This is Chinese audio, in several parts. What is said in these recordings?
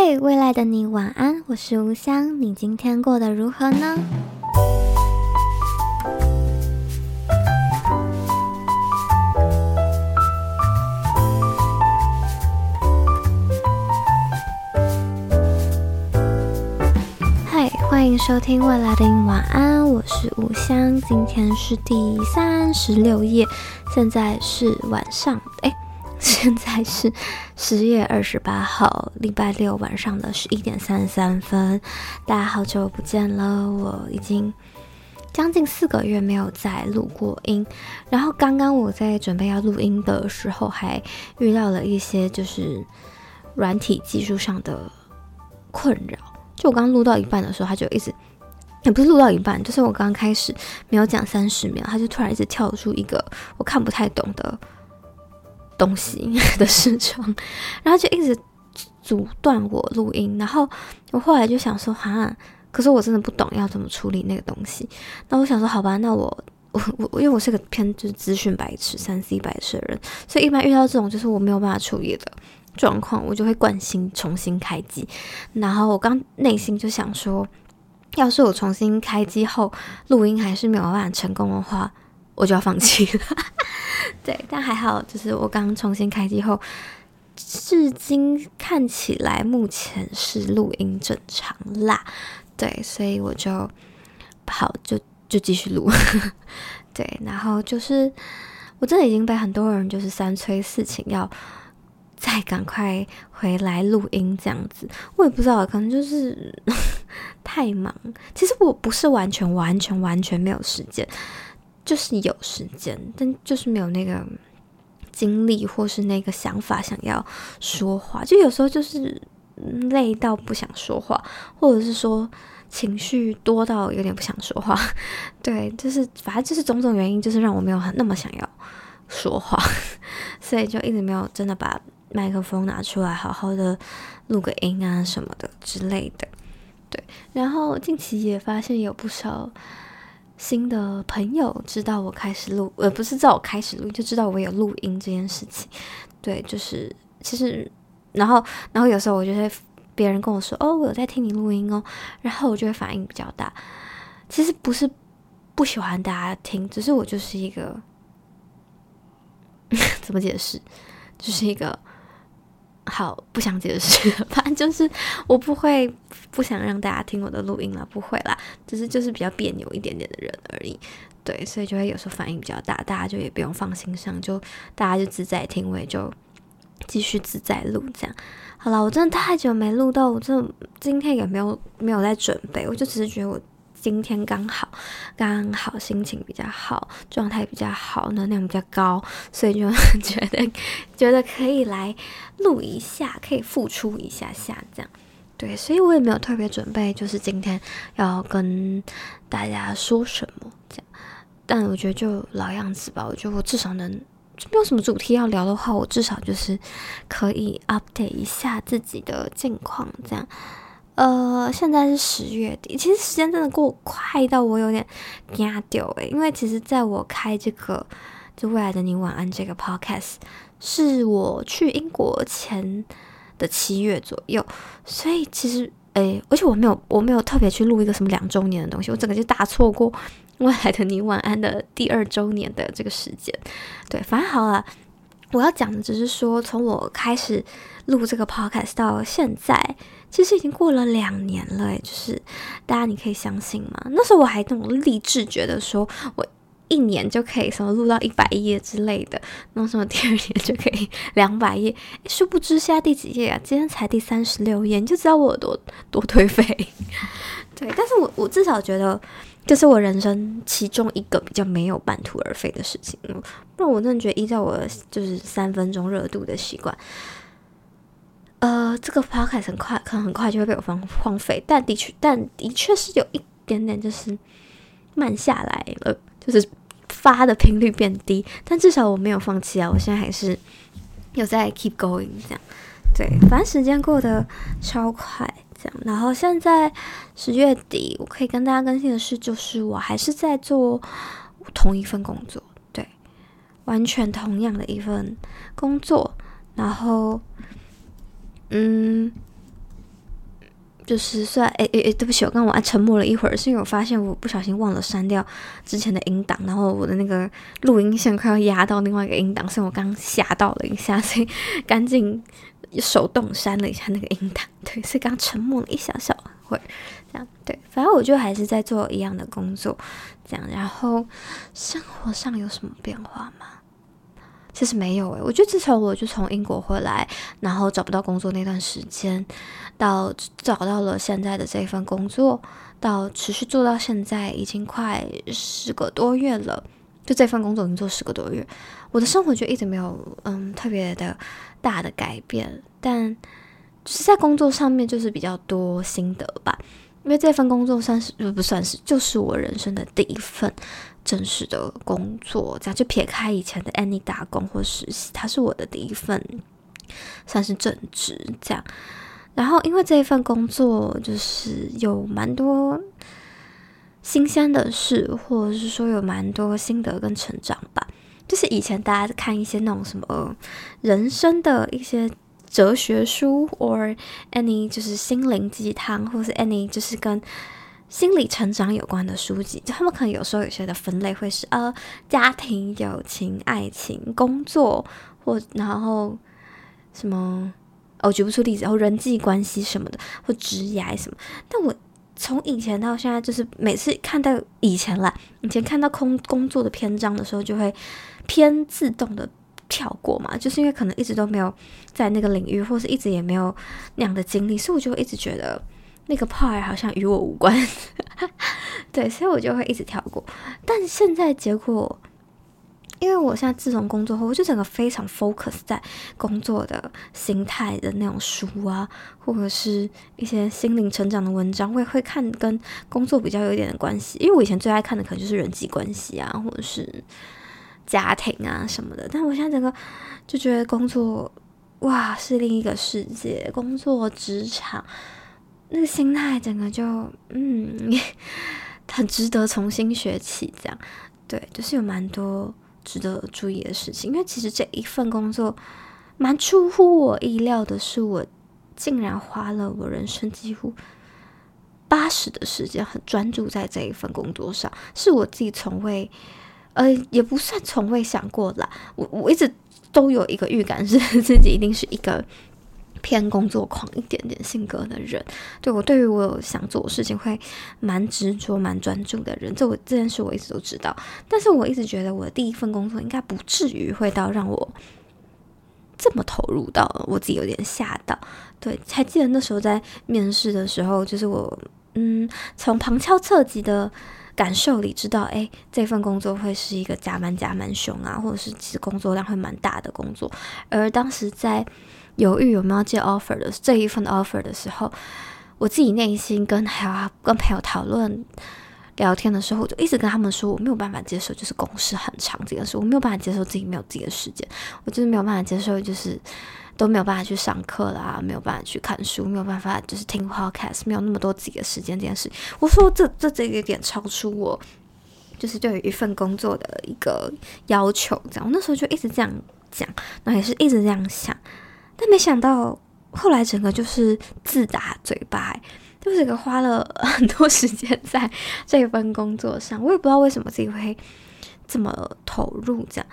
嘿未来的你晚安，我是吴香，你今天过得如何呢？嗨，欢迎收听未来的你晚安，我是吴香，今天是第三十六夜，现在是晚上，哎。现在是十月二十八号，礼拜六晚上的十一点三十三分。大家好久不见了，我已经将近四个月没有再录过音。然后刚刚我在准备要录音的时候，还遇到了一些就是软体技术上的困扰。就我刚录到一半的时候，他就一直也不是录到一半，就是我刚开始没有讲三十秒，他就突然一直跳出一个我看不太懂的。东西的视窗，然后就一直阻断我录音，然后我后来就想说，哈，可是我真的不懂要怎么处理那个东西。那我想说，好吧，那我我我，因为我是个偏就是资讯白痴、三 C 白痴的人，所以一般遇到这种就是我没有办法处理的状况，我就会惯性重新开机。然后我刚内心就想说，要是我重新开机后录音还是没有办法成功的话，我就要放弃了。对，但还好，就是我刚重新开机后，至今看起来目前是录音正常啦。对，所以我就好，就就继续录。对，然后就是我真的已经被很多人就是三催四请，要再赶快回来录音这样子。我也不知道，可能就是 太忙。其实我不是完全完全完全没有时间。就是有时间，但就是没有那个精力或是那个想法想要说话。就有时候就是累到不想说话，或者是说情绪多到有点不想说话。对，就是反正就是种种原因，就是让我没有很那么想要说话，所以就一直没有真的把麦克风拿出来好好的录个音啊什么的之类的。对，然后近期也发现有不少。新的朋友知道我开始录，呃，不是知道我开始录，就知道我有录音这件事情。对，就是其实，然后，然后有时候我就会别人跟我说，哦，我有在听你录音哦，然后我就会反应比较大。其实不是不喜欢大家听，只是我就是一个 怎么解释，就是一个。好，不想解释，反正就是我不会不想让大家听我的录音了，不会啦，只是就是比较别扭一点点的人而已，对，所以就会有时候反应比较大，大家就也不用放心上，就大家就自在听，我也就继续自在录这样。好了，我真的太久没录到，我真的今天也没有没有在准备，我就只是觉得我。今天刚好，刚好心情比较好，状态比较好，能量比较高，所以就觉得觉得可以来录一下，可以付出一下下这样。对，所以我也没有特别准备，就是今天要跟大家说什么这样。但我觉得就老样子吧，我觉得我至少能，没有什么主题要聊的话，我至少就是可以 update 一下自己的近况这样。呃，现在是十月底，其实时间真的过快到我有点惊掉诶，因为其实在我开这个就未来的你晚安这个 podcast，是我去英国前的七月左右，所以其实诶，而且我没有我没有特别去录一个什么两周年的东西，我整个就大错过未来的你晚安的第二周年的这个时间，对，反正好了。我要讲的只是说，从我开始录这个 podcast 到现在，其实已经过了两年了。诶，就是大家你可以相信吗？那时候我还那种励志，觉得说我一年就可以什么录到一百页之类的，然后什么第二年就可以两百页。殊不知现在第几页啊？今天才第三十六页，你就知道我有多多颓废。对，但是我我至少觉得。这是我人生其中一个比较没有半途而废的事情，不然我真的觉得依照我就是三分钟热度的习惯，呃，这个 podcast 很快可能很快就会被我荒荒废，但的确但的确是有一点点就是慢下来了，就是发的频率变低，但至少我没有放弃啊，我现在还是有在 keep going 这样，对，反正时间过得超快。这样，然后现在十月底，我可以跟大家更新的是，就是我还是在做同一份工作，对，完全同样的一份工作。然后，嗯，就是虽然诶诶诶，对不起，我刚刚我还沉默了一会儿，是因为我发现我不小心忘了删掉之前的音档，然后我的那个录音线快要压到另外一个音档，所以我刚吓到了一下，所以赶紧手动删了一下那个音档。对，所以刚沉默了一小小会，这样对，反正我就还是在做一样的工作，这样。然后生活上有什么变化吗？其实没有诶，我觉得自从我就从英国回来，然后找不到工作那段时间，到找到了现在的这份工作，到持续做到现在，已经快十个多月了。就这份工作已经做十个多月，我的生活就一直没有嗯特别的大的改变，但就是在工作上面就是比较多心得吧。因为这份工作算是不算是就是我人生的第一份。正式的工作，这样就撇开以前的 any 打工或实习，它是我的第一份，算是正职这样。然后因为这一份工作就是有蛮多新鲜的事，或者是说有蛮多心得跟成长吧。就是以前大家看一些那种什么人生的一些哲学书，or any 就是心灵鸡汤，或是 any 就是跟。心理成长有关的书籍，就他们可能有时候有些的分类会是呃家庭、友情、爱情、工作，或然后什么哦，举不出例子，然后人际关系什么的，或职业什么。但我从以前到现在，就是每次看到以前啦，以前看到空工作的篇章的时候，就会偏自动的跳过嘛，就是因为可能一直都没有在那个领域，或是一直也没有那样的经历，所以我就一直觉得。那个 part 好像与我无关，对，所以我就会一直跳过。但现在结果，因为我现在自从工作后，我就整个非常 focus 在工作的心态的那种书啊，或者是一些心灵成长的文章，我也会看跟工作比较有一点的关系。因为我以前最爱看的可能就是人际关系啊，或者是家庭啊什么的。但我现在整个就觉得工作，哇，是另一个世界，工作职场。那个心态整个就嗯，很值得重新学起，这样对，就是有蛮多值得注意的事情。因为其实这一份工作蛮出乎我意料的，是我竟然花了我人生几乎八十的时间，很专注在这一份工作上，是我自己从未呃，也不算从未想过啦。我我一直都有一个预感，是 自己一定是一个。偏工作狂一点点性格的人，对我对于我想做的事情会蛮执着、蛮专注的人，这我这件事我一直都知道。但是我一直觉得我的第一份工作应该不至于会到让我这么投入到我自己有点吓到。对，还记得那时候在面试的时候，就是我嗯从旁敲侧击的感受里知道，哎，这份工作会是一个加班加蛮凶啊，或者是其实工作量会蛮大的工作。而当时在犹豫有没有接 offer 的这一份 offer 的时候，我自己内心跟还有跟朋友讨论聊天的时候，我就一直跟他们说，我没有办法接受就是公事很长这件事，我没有办法接受自己没有自己的时间，我就是没有办法接受就是都没有办法去上课啦，没有办法去看书，没有办法就是听 podcast，没有那么多自己的时间这件事。我说这这这个点超出我就是对于一份工作的一个要求，这样我那时候就一直这样讲，然后也是一直这样想。但没想到，后来整个就是自打嘴巴，就是个花了很多时间在这份工作上。我也不知道为什么自己会这么投入，这样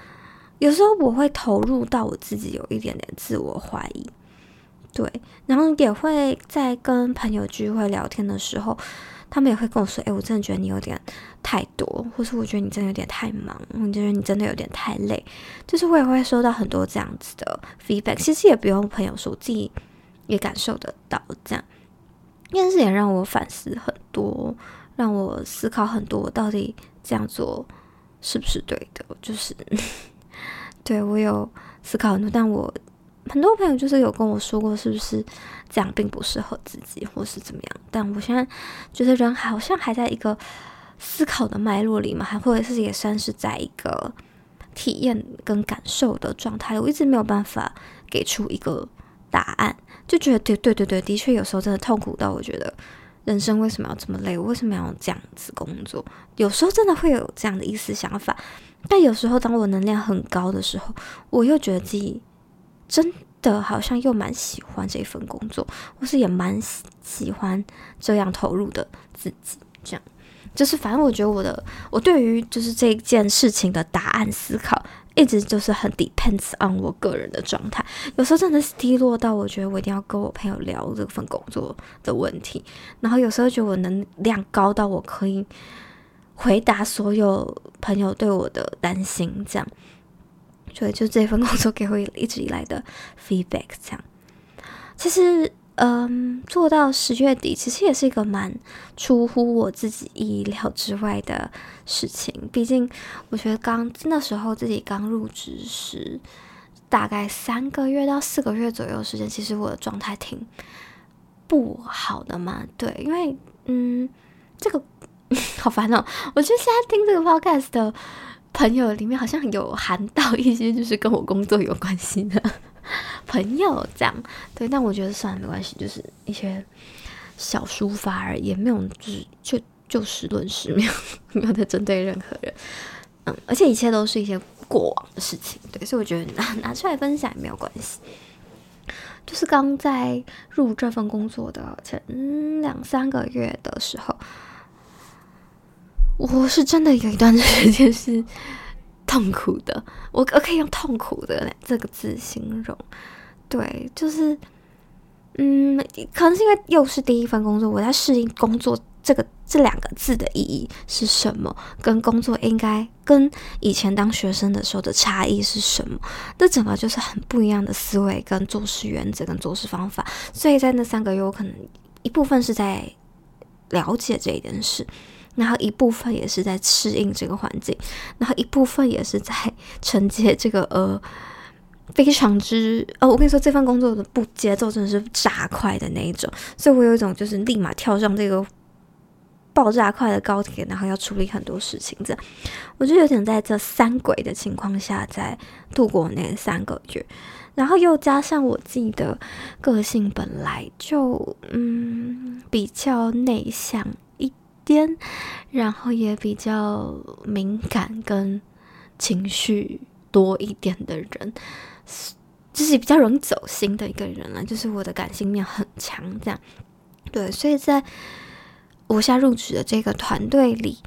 有时候我会投入到我自己有一点点自我怀疑，对，然后也会在跟朋友聚会聊天的时候。他们也会跟我说：“哎，我真的觉得你有点太多，或是我觉得你真的有点太忙，我觉得你真的有点太累。”就是我也会收到很多这样子的 feedback。其实也不用朋友说，我自己也感受得到这样。但是也让我反思很多，让我思考很多，我到底这样做是不是对的？就是 对我有思考很多，但我。很多朋友就是有跟我说过，是不是这样并不适合自己，或是怎么样？但我现在觉得人好像还在一个思考的脉络里嘛，还或者是也算是在一个体验跟感受的状态。我一直没有办法给出一个答案，就觉得对对对对，的确有时候真的痛苦到我觉得人生为什么要这么累？我为什么要这样子工作？有时候真的会有这样的一丝想法，但有时候当我能量很高的时候，我又觉得自己。真的好像又蛮喜欢这份工作，或是也蛮喜欢这样投入的自己，这样就是反正我觉得我的我对于就是这件事情的答案思考，一直就是很 depends on 我个人的状态，有时候真的是低落到我觉得我一定要跟我朋友聊这份工作的问题，然后有时候觉得我能量高到我可以回答所有朋友对我的担心，这样。所以就这份工作给我一直以来的 feedback，这样，其实，嗯，做到十月底，其实也是一个蛮出乎我自己意料之外的事情。毕竟，我觉得刚那时候自己刚入职时，大概三个月到四个月左右时间，其实我的状态挺不好的嘛。对，因为，嗯，这个 好烦哦。我觉得现在听这个 podcast 的。朋友里面好像有含到一些就是跟我工作有关系的朋友，这样对，但我觉得算了，没关系，就是一些小抒发而已，没有就是就就事论事，没有没有在针对任何人，嗯，而且一切都是一些过往的事情，对，所以我觉得拿拿出来分享也没有关系。就是刚在入这份工作的前两三个月的时候。我是真的有一段时间是痛苦的，我我可以用痛苦的这个字形容，对，就是，嗯，可能是因为又是第一份工作，我在适应工作这个这两个字的意义是什么，跟工作应该跟以前当学生的时候的差异是什么，这整个就是很不一样的思维跟做事原则跟做事方法，所以在那三个月，我可能一部分是在了解这一件事。然后一部分也是在适应这个环境，然后一部分也是在承接这个呃非常之呃，我跟你说这份工作的不节奏真的是炸快的那一种，所以我有一种就是立马跳上这个爆炸快的高铁，然后要处理很多事情，这样我就有点在这三轨的情况下在度过那三个月，然后又加上我自己的个性本来就嗯比较内向。点，然后也比较敏感跟情绪多一点的人，就是比较容易走心的一个人了。就是我的感性面很强，这样对。所以在我下入职的这个团队里，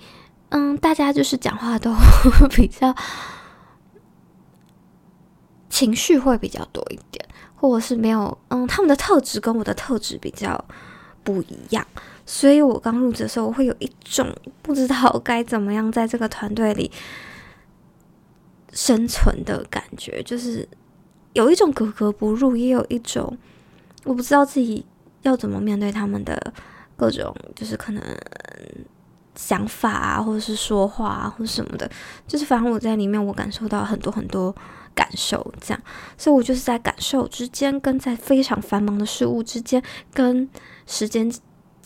嗯，大家就是讲话都 比较情绪会比较多一点，或者是没有，嗯，他们的特质跟我的特质比较不一样。所以我刚入职的时候，我会有一种不知道该怎么样在这个团队里生存的感觉，就是有一种格格不入，也有一种我不知道自己要怎么面对他们的各种，就是可能想法啊，或者是说话啊，或者什么的，就是反正我在里面，我感受到很多很多感受，这样，所以我就是在感受之间，跟在非常繁忙的事物之间，跟时间。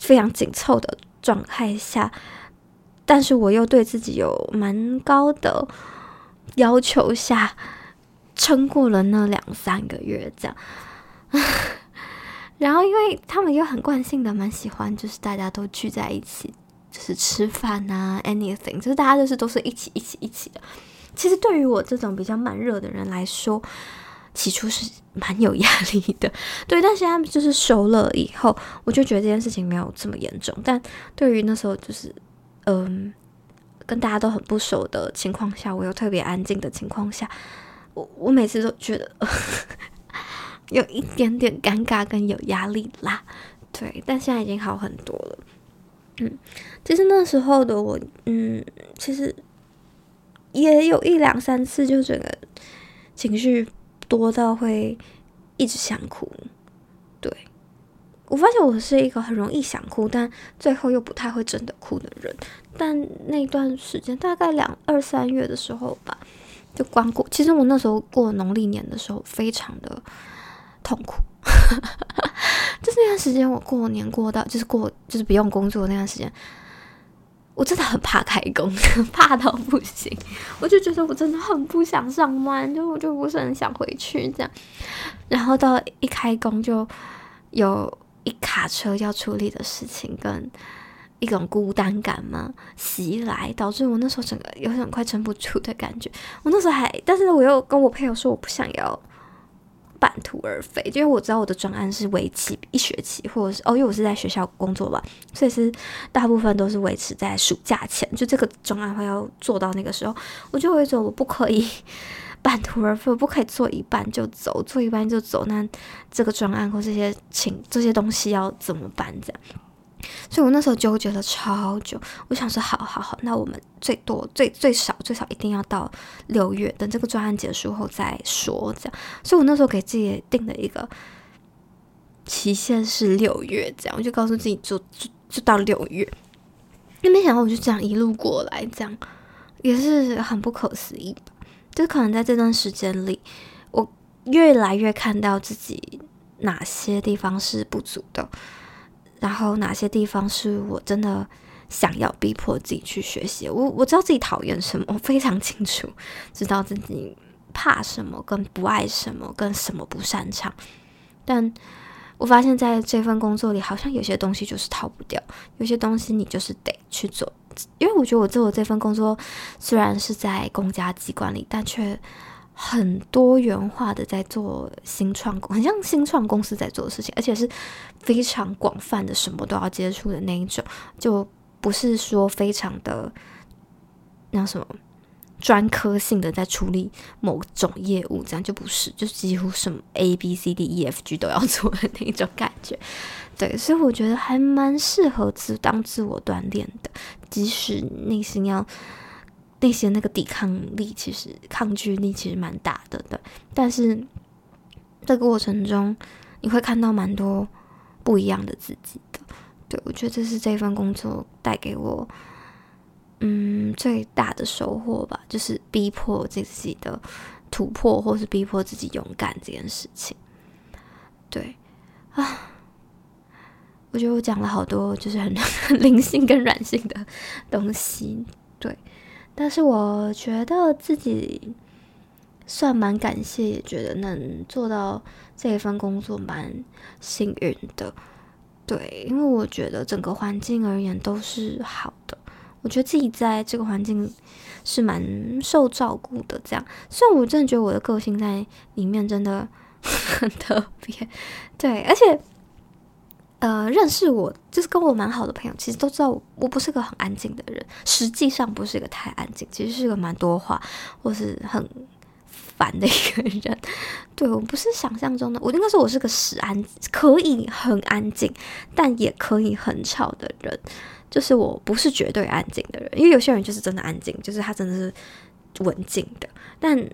非常紧凑的状态下，但是我又对自己有蛮高的要求下，撑过了那两三个月这样。然后，因为他们又很惯性的蛮喜欢，就是大家都聚在一起，就是吃饭啊，anything，就是大家就是都是一起一起一起的。其实对于我这种比较慢热的人来说，起初是蛮有压力的，对，但现在就是熟了以后，我就觉得这件事情没有这么严重。但对于那时候就是，嗯，跟大家都很不熟的情况下，我又特别安静的情况下，我我每次都觉得 有一点点尴尬跟有压力啦。对，但现在已经好很多了。嗯，其实那时候的我，嗯，其实也有一两三次，就整个情绪。多到会一直想哭，对，我发现我是一个很容易想哭，但最后又不太会真的哭的人。但那段时间大概两二三月的时候吧，就光过。其实我那时候过农历年的时候非常的痛苦，就是那段时间我过年过到就是过就是不用工作那段时间。我真的很怕开工，怕到不行。我就觉得我真的很不想上班，就我就不是很想回去这样。然后到一开工，就有一卡车要处理的事情，跟一种孤单感嘛袭来，导致我那时候整个有点快撑不住的感觉。我那时候还，但是我又跟我朋友说，我不想要半途而废，因为我知道我的专案是为期一学期，或者是哦，因为我是在学校工作吧，所以是大部分都是维持在暑假前，就这个专案会要做到那个时候，我就有一种我不可以 半途而废，不可以做一半就走，做一半就走，那这个专案或这些请这些东西要怎么办？这样。所以我那时候纠结了超久，我想说，好好好，那我们最多最最少最少一定要到六月，等这个专案结束后再说，这样。所以我那时候给自己定了一个期限是六月，这样，我就告诉自己就就就到六月。那没想到我就这样一路过来，这样也是很不可思议吧。就可能在这段时间里，我越来越看到自己哪些地方是不足的。然后哪些地方是我真的想要逼迫自己去学习？我我知道自己讨厌什么，我非常清楚，知道自己怕什么，跟不爱什么，跟什么不擅长。但我发现在这份工作里，好像有些东西就是逃不掉，有些东西你就是得去做。因为我觉得我做的这份工作虽然是在公家机关里，但却。很多元化的在做新创，很像新创公司在做的事情，而且是非常广泛的，什么都要接触的那一种，就不是说非常的那什么专科性的在处理某种业务，这样就不是，就几乎什么 A B C D E F G 都要做的那一种感觉。对，所以我觉得还蛮适合自当自我锻炼的，即使内心要。那些那个抵抗力，其实抗拒力其实蛮大的，对。但是这个过程中，你会看到蛮多不一样的自己的。对，我觉得这是这份工作带给我，嗯，最大的收获吧，就是逼迫自己的突破，或是逼迫自己勇敢这件事情。对啊，我觉得我讲了好多，就是很很 灵性跟软性的东西，对。但是我觉得自己算蛮感谢，也觉得能做到这一份工作蛮幸运的，对，因为我觉得整个环境而言都是好的，我觉得自己在这个环境是蛮受照顾的。这样，虽然我真的觉得我的个性在里面真的很特别，对，而且。呃，认识我就是跟我蛮好的朋友，其实都知道我不是个很安静的人，实际上不是一个太安静，其实是个蛮多话或是很烦的一个人。对，我不是想象中的，我应该说我是个实安，可以很安静，但也可以很吵的人。就是我不是绝对安静的人，因为有些人就是真的安静，就是他真的是文静的，但。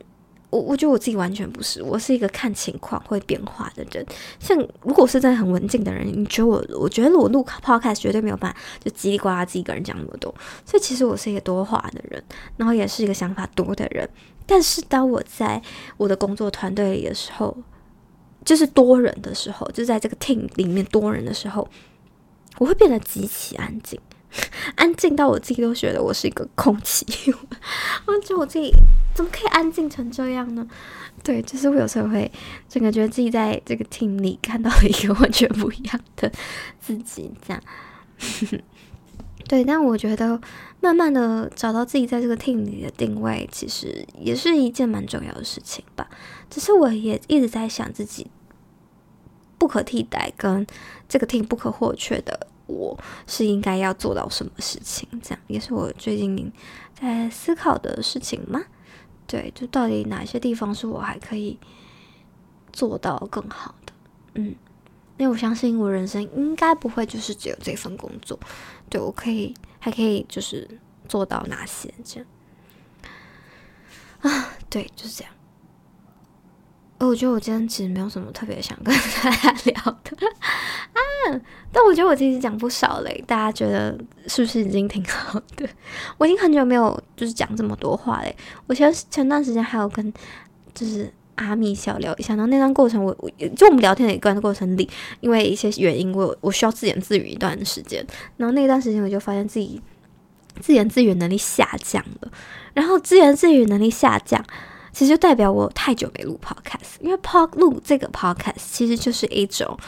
我我觉得我自己完全不是，我是一个看情况会变化的人。像如果是在很文静的人，你觉得我？我觉得我录 podcast 绝对没有办法，就叽里呱啦自己一个人讲那么多。所以其实我是一个多话的人，然后也是一个想法多的人。但是当我在我的工作团队里的时候，就是多人的时候，就在这个 team 里面多人的时候，我会变得极其安静。安静到我自己都觉得我是一个空气，我觉得我自己怎么可以安静成这样呢？对，就是我有时候会整个觉得自己在这个厅里看到了一个完全不一样的自己，这样。对，但我觉得慢慢的找到自己在这个 team 里的定位，其实也是一件蛮重要的事情吧。只是我也一直在想自己不可替代跟这个 team 不可或缺的。我是应该要做到什么事情？这样也是我最近在思考的事情吗？对，就到底哪些地方是我还可以做到更好的？嗯，因为我相信我人生应该不会就是只有这份工作，对，我可以还可以就是做到哪些这样啊？对，就是这样。我觉得我今天其实没有什么特别想跟 大家聊的 啊，但我觉得我其实讲不少嘞，大家觉得是不是已经挺好的？我已经很久没有就是讲这么多话嘞。我前前段时间还有跟就是阿米小聊一下，然后那段过程我我就我们聊天的一段过程里，因为一些原因我我需要自言自语一段时间，然后那段时间我就发现自己自言自语能力下降了，然后自言自语能力下降。其实就代表我太久没录 podcast，因为 pod 录这个 podcast 其实就是一种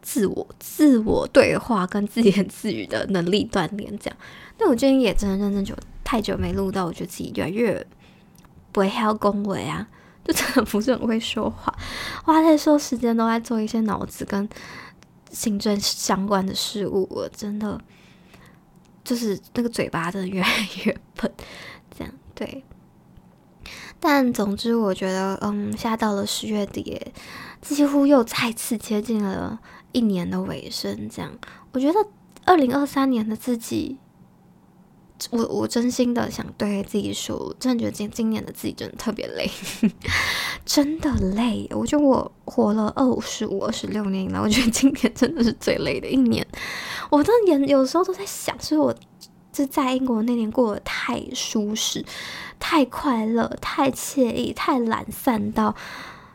自我自我对话跟自言自语的能力锻炼。这样，那我最近也真的认真久太久没录到，我觉得自己越来越不会还要恭维啊，就真的不是很会说话，花太多时间都在做一些脑子跟行政相关的事物，我真的就是那个嘴巴真的越来越笨，这样对。但总之，我觉得，嗯，现在到了十月底，几乎又再次接近了一年的尾声。这样，我觉得二零二三年的自己，我我真心的想对自己说，真的觉得今今年的自己真的特别累，真的累。我觉得我活了二十五、二十六年以来，我觉得今年真的是最累的一年。我真的有时候都在想，是我。就在英国那年过得太舒适、太快乐、太惬意、太懒散，到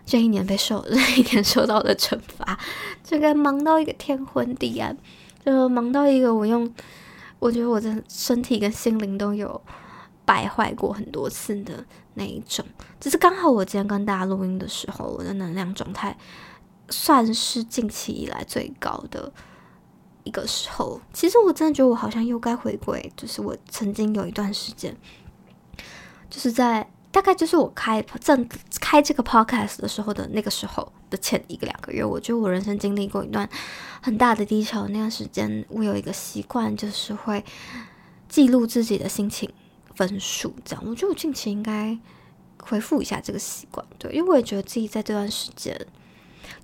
这一年被受 这一年受到的惩罚，这个忙到一个天昏地暗，就忙到一个我用，我觉得我的身体跟心灵都有败坏过很多次的那一种。只是刚好我今天跟大家录音的时候，我的能量状态算是近期以来最高的。一个时候，其实我真的觉得我好像又该回归，就是我曾经有一段时间，就是在大概就是我开正开这个 podcast 的时候的那个时候的前一个两个月，我觉得我人生经历过一段很大的低潮。那段时间，我有一个习惯，就是会记录自己的心情分数，这样。我觉得我近期应该恢复一下这个习惯，对，因为我也觉得自己在这段时间。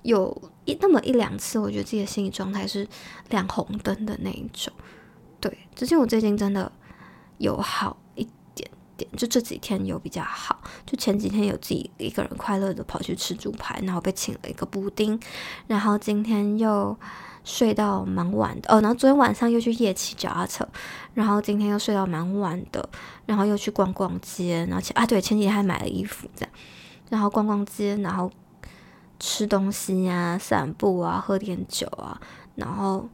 有一那么一两次，我觉得自己的心理状态是亮红灯的那一种。对，最近我最近真的有好一点点，就这几天有比较好。就前几天有自己一个人快乐的跑去吃猪排，然后被请了一个布丁，然后今天又睡到蛮晚的哦，然后昨天晚上又去夜骑脚踏车，然后今天又睡到蛮晚的，然后又去逛逛街，然后前啊对，前几天还买了衣服这样，然后逛逛街，然后。吃东西呀、散步啊，喝点酒啊，然后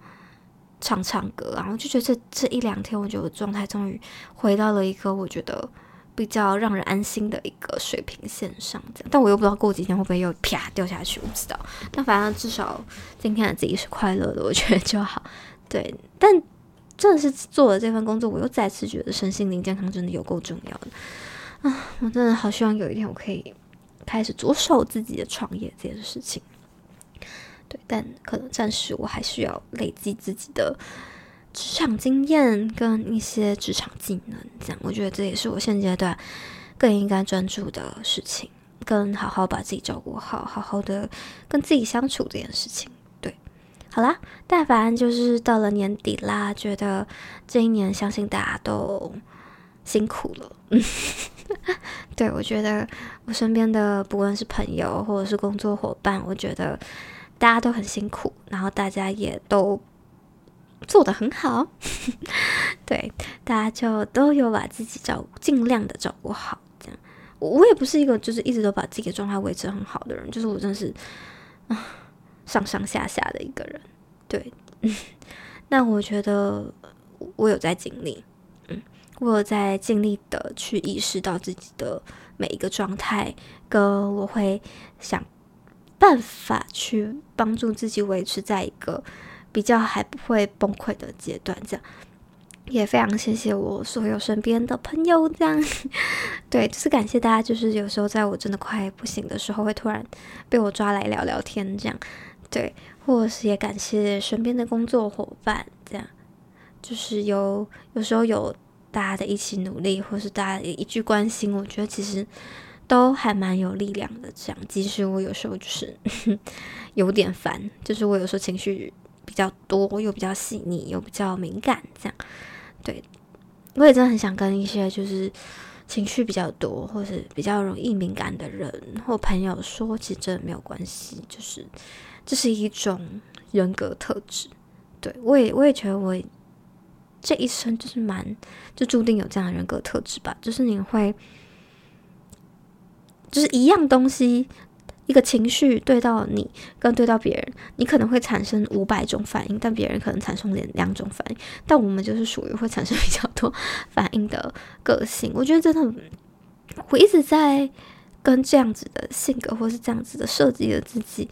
唱唱歌，然后就觉得这这一两天，我觉得状态终于回到了一个我觉得比较让人安心的一个水平线上。这样，但我又不知道过几天会不会又啪掉下去，我不知道。但反正至少今天的自己是快乐的，我觉得就好。对，但真的是做了这份工作，我又再次觉得身心灵健康真的有够重要的啊！我真的好希望有一天我可以。开始着手自己的创业这件事情，对，但可能暂时我还需要累积自己的职场经验跟一些职场技能，这样我觉得这也是我现阶段更应该专注的事情，更好好把自己照顾好，好好的跟自己相处这件事情。对，好啦，但凡就是到了年底啦，觉得这一年相信大家都辛苦了，对，我觉得我身边的不论是朋友或者是工作伙伴，我觉得大家都很辛苦，然后大家也都做得很好。对，大家就都有把自己照尽量的照顾好。这样，我也不是一个就是一直都把自己的状态维持很好的人，就是我真是啊上上下下的一个人。对，那我觉得我有在经历。我在尽力的去意识到自己的每一个状态，跟我会想办法去帮助自己维持在一个比较还不会崩溃的阶段。这样也非常谢谢我所有身边的朋友。这样 对，就是感谢大家，就是有时候在我真的快不行的时候，会突然被我抓来聊聊天。这样对，或者是也感谢身边的工作伙伴。这样就是有有时候有。大家的一起努力，或是大家的一句关心，我觉得其实都还蛮有力量的。这样，即使我有时候就是 有点烦，就是我有时候情绪比较多，又比较细腻，又比较敏感，这样，对，我也真的很想跟一些就是情绪比较多，或是比较容易敏感的人或朋友说，其实真的没有关系，就是这是一种人格特质。对，我也，我也觉得我。这一生就是蛮，就注定有这样的人格特质吧。就是你会，就是一样东西，一个情绪对到你跟对到别人，你可能会产生五百种反应，但别人可能产生两两种反应。但我们就是属于会产生比较多反应的个性。我觉得真的，我一直在跟这样子的性格或是这样子的设计的自己。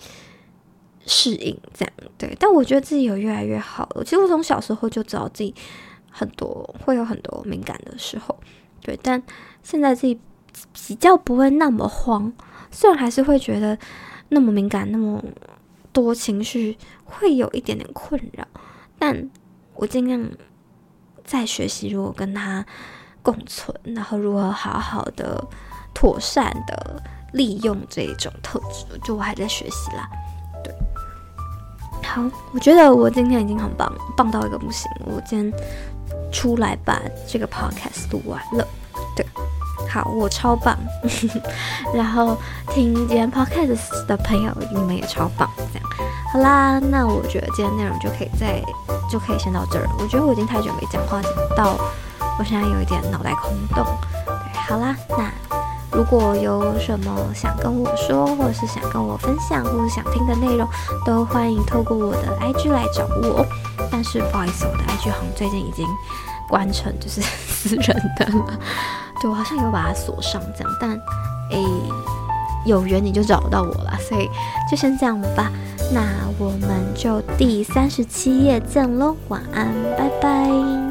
适应这样对，但我觉得自己有越来越好了。其实我从小时候就知道自己很多会有很多敏感的时候，对，但现在自己比较不会那么慌，虽然还是会觉得那么敏感，那么多情绪，会有一点点困扰，但我尽量在学习如何跟他共存，然后如何好好的、妥善的利用这种特质，就我还在学习啦。好，我觉得我今天已经很棒，棒到一个不行。我今天出来把这个 podcast 录完了。对，好，我超棒。然后听今天 podcast 的朋友，你们也超棒。这样，好啦，那我觉得今天内容就可以再就可以先到这儿。我觉得我已经太久没讲话，到我现在有一点脑袋空洞。对，好啦，那如果有什么想跟我说，或者是想跟我分享，或者想听的内容，都欢迎透过我的 IG 来找我。但是不好意思，我的 IG 好像最近已经关成就是私人的了。对，我好像有把它锁上这样，但诶，有缘你就找到我了，所以就先这样吧。那我们就第三十七页见喽，晚安，拜拜。